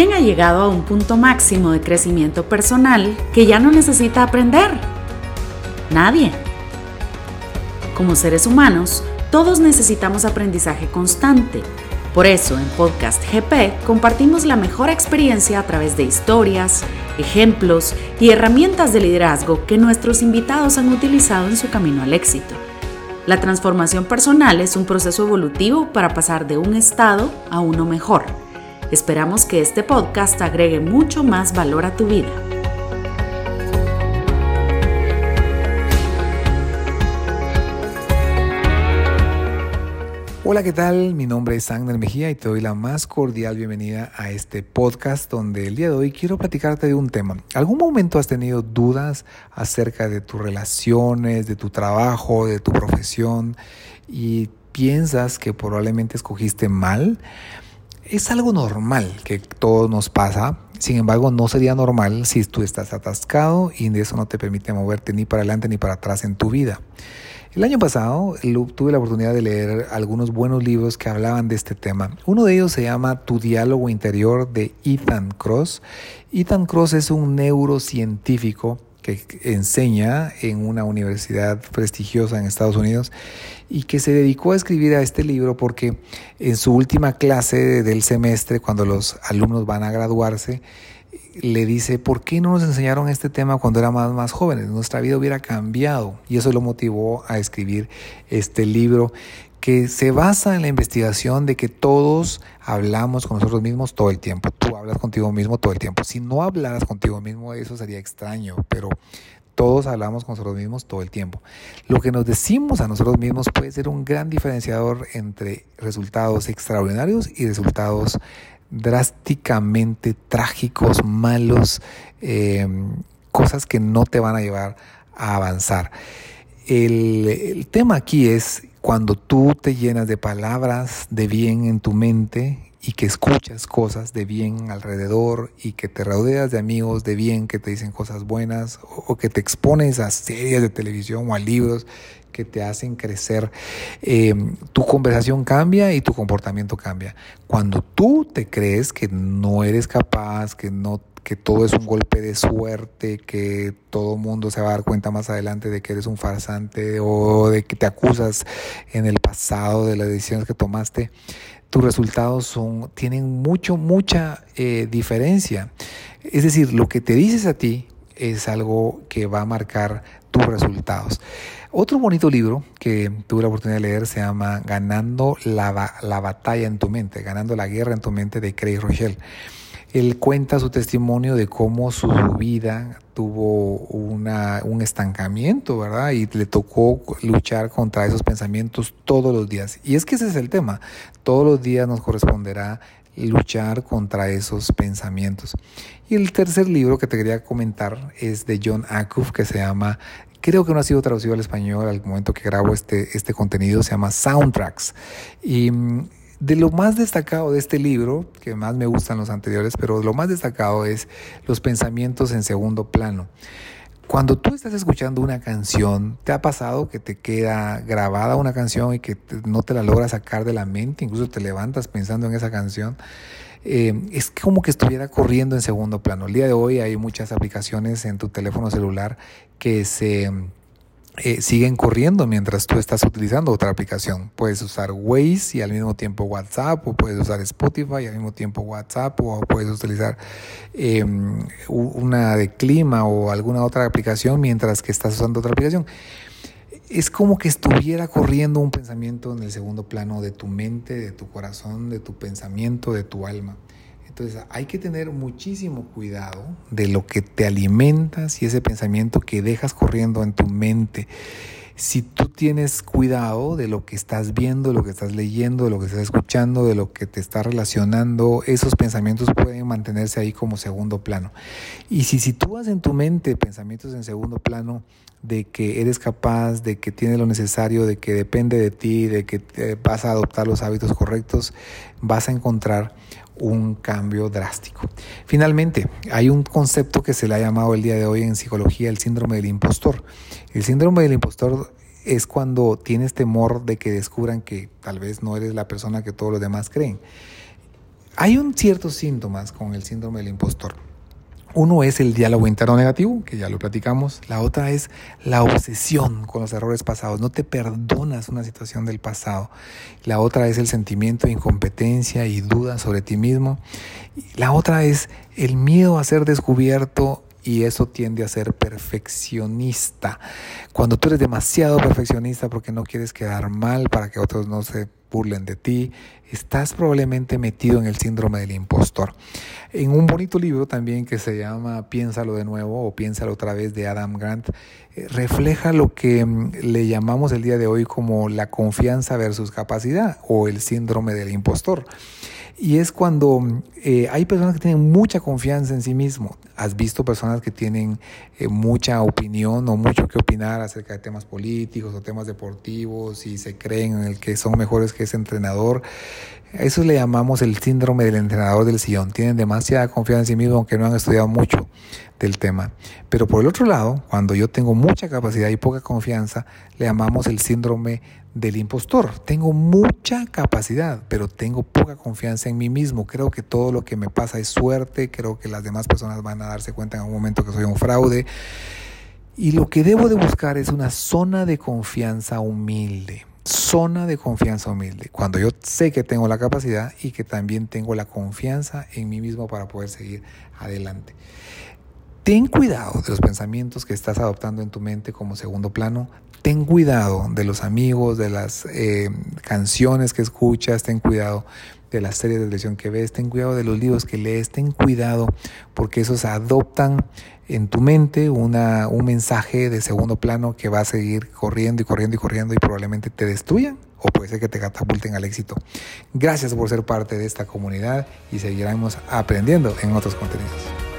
¿Quién ha llegado a un punto máximo de crecimiento personal que ya no necesita aprender? Nadie. Como seres humanos, todos necesitamos aprendizaje constante. Por eso en Podcast GP compartimos la mejor experiencia a través de historias, ejemplos y herramientas de liderazgo que nuestros invitados han utilizado en su camino al éxito. La transformación personal es un proceso evolutivo para pasar de un estado a uno mejor Esperamos que este podcast agregue mucho más valor a tu vida. Hola, ¿qué tal? Mi nombre es Agner Mejía y te doy la más cordial bienvenida a este podcast donde el día de hoy quiero platicarte de un tema. ¿Algún momento has tenido dudas acerca de tus relaciones, de tu trabajo, de tu profesión y piensas que probablemente escogiste mal? Es algo normal que todo nos pasa. Sin embargo, no sería normal si tú estás atascado y eso no te permite moverte ni para adelante ni para atrás en tu vida. El año pasado tuve la oportunidad de leer algunos buenos libros que hablaban de este tema. Uno de ellos se llama Tu diálogo interior de Ethan Cross. Ethan Cross es un neurocientífico que enseña en una universidad prestigiosa en Estados Unidos y que se dedicó a escribir a este libro porque en su última clase del semestre, cuando los alumnos van a graduarse, le dice, ¿por qué no nos enseñaron este tema cuando éramos más jóvenes? Nuestra vida hubiera cambiado y eso lo motivó a escribir este libro que se basa en la investigación de que todos hablamos con nosotros mismos todo el tiempo. Tú hablas contigo mismo todo el tiempo. Si no hablaras contigo mismo, eso sería extraño, pero todos hablamos con nosotros mismos todo el tiempo. Lo que nos decimos a nosotros mismos puede ser un gran diferenciador entre resultados extraordinarios y resultados drásticamente trágicos, malos, eh, cosas que no te van a llevar a avanzar. El tema aquí es cuando tú te llenas de palabras de bien en tu mente y que escuchas cosas de bien alrededor y que te rodeas de amigos de bien que te dicen cosas buenas o que te expones a series de televisión o a libros que te hacen crecer, eh, tu conversación cambia y tu comportamiento cambia. Cuando tú te crees que no eres capaz, que no que todo es un golpe de suerte, que todo mundo se va a dar cuenta más adelante de que eres un farsante o de que te acusas en el pasado de las decisiones que tomaste, tus resultados son, tienen mucho, mucha eh, diferencia. Es decir, lo que te dices a ti es algo que va a marcar tus resultados. Otro bonito libro que tuve la oportunidad de leer se llama Ganando la, la batalla en tu mente, Ganando la guerra en tu mente de Craig Rochelle. Él cuenta su testimonio de cómo su vida tuvo un estancamiento, ¿verdad? Y le tocó luchar contra esos pensamientos todos los días. Y es que ese es el tema. Todos los días nos corresponderá luchar contra esos pensamientos. Y el tercer libro que te quería comentar es de John Acuff, que se llama creo que no ha sido traducido al español al momento que grabo este, este contenido, se llama Soundtracks. Y mm, de lo más destacado de este libro, que más me gustan los anteriores, pero lo más destacado es los pensamientos en segundo plano. Cuando tú estás escuchando una canción, ¿te ha pasado que te queda grabada una canción y que no te la logras sacar de la mente? Incluso te levantas pensando en esa canción. Eh, es como que estuviera corriendo en segundo plano. El día de hoy hay muchas aplicaciones en tu teléfono celular que se eh, siguen corriendo mientras tú estás utilizando otra aplicación. Puedes usar Waze y al mismo tiempo WhatsApp, o puedes usar Spotify y al mismo tiempo WhatsApp, o puedes utilizar em, una de clima o alguna otra aplicación mientras que estás usando otra aplicación. Es como que estuviera corriendo un pensamiento en el segundo plano de tu mente, de tu corazón, de tu pensamiento, de tu alma. Entonces hay que tener muchísimo cuidado de lo que te alimentas y ese pensamiento que dejas corriendo en tu mente. Si tú tienes cuidado de lo que estás viendo, lo que estás leyendo, lo que estás escuchando, de lo que te está relacionando, esos pensamientos pueden mantenerse ahí como segundo plano. Y si sitúas en tu mente pensamientos en segundo plano de que eres capaz, de que tienes lo necesario, de que depende de ti, de que vas a adoptar los hábitos correctos, vas a encontrar un cambio drástico. Finalmente, hay un concepto que se le ha llamado el día de hoy en psicología el síndrome del impostor. El síndrome del impostor es cuando tienes temor de que descubran que tal vez no eres la persona que todos los demás creen. hay un ciertos síntomas con el síndrome del impostor. Uno es el diálogo interno negativo, que ya lo platicamos. La otra es la obsesión con los errores pasados. No te perdonas una situación del pasado. La otra es el sentimiento de incompetencia y duda sobre ti mismo. La otra es el miedo a ser descubierto y eso tiende a ser perfeccionista. Cuando tú eres demasiado perfeccionista porque no quieres quedar mal para que otros no se burlen de ti, estás probablemente metido en el síndrome del impostor. En un bonito libro también que se llama Piénsalo de nuevo o Piénsalo otra vez de Adam Grant, eh, refleja lo que mm, le llamamos el día de hoy como la confianza versus capacidad o el síndrome del impostor. Y es cuando eh, hay personas que tienen mucha confianza en sí mismo. Has visto personas que tienen eh, mucha opinión o mucho que opinar acerca de temas políticos o temas deportivos y se creen en el que son mejores que ese entrenador. Eso le llamamos el síndrome del entrenador del sillón. Tienen demasiada confianza en sí mismo aunque no han estudiado mucho del tema. Pero por el otro lado, cuando yo tengo mucha capacidad y poca confianza, le llamamos el síndrome del impostor. Tengo mucha capacidad, pero tengo poca confianza en mí mismo. Creo que todo lo que me pasa es suerte, creo que las demás personas van a darse cuenta en algún momento que soy un fraude. Y lo que debo de buscar es una zona de confianza humilde. Zona de confianza humilde. Cuando yo sé que tengo la capacidad y que también tengo la confianza en mí mismo para poder seguir adelante. Ten cuidado de los pensamientos que estás adoptando en tu mente como segundo plano. Ten cuidado de los amigos, de las eh, canciones que escuchas, ten cuidado de las series de televisión que ves, ten cuidado de los libros que lees, ten cuidado porque esos adoptan en tu mente una, un mensaje de segundo plano que va a seguir corriendo y corriendo y corriendo y probablemente te destruyan o puede ser que te catapulten al éxito. Gracias por ser parte de esta comunidad y seguiremos aprendiendo en otros contenidos.